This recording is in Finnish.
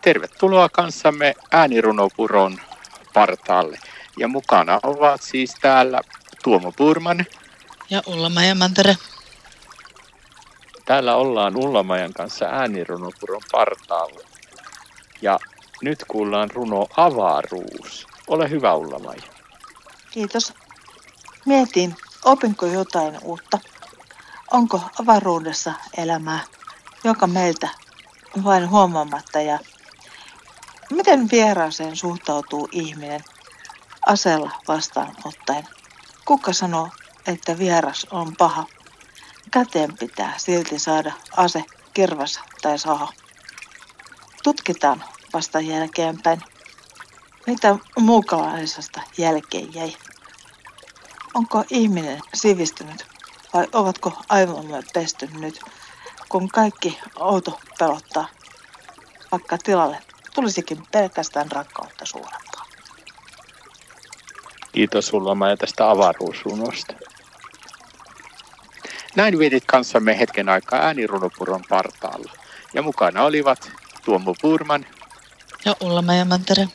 Tervetuloa kanssamme äänirunopuron partaalle. Ja mukana ovat siis täällä Tuomo Purman. Ja Ullamajan Mantere. Täällä ollaan Ullamajan kanssa äänirunopuron partaalla. Ja nyt kuullaan runo Avaruus. Ole hyvä Ullamaja. Kiitos. Mietin, opinko jotain uutta. Onko avaruudessa elämää, joka meiltä vain huomaamatta ja miten vieraaseen suhtautuu ihminen asella vastaan ottaen? Kuka sanoo, että vieras on paha? Käteen pitää silti saada ase, kirvas tai saha. Tutkitaan vasta jälkeenpäin, mitä muukalaisesta jälkeen jäi. Onko ihminen sivistynyt vai ovatko aivomme pesty nyt, kun kaikki outo pelottaa, vaikka tilalle tulisikin pelkästään rakkautta suurempaa. Kiitos sulla Maja tästä avaruusrunosta. Näin vietit kanssamme hetken aikaa äänirunopuron partaalla. Ja mukana olivat Tuomo Purman ja Ulla Mantere.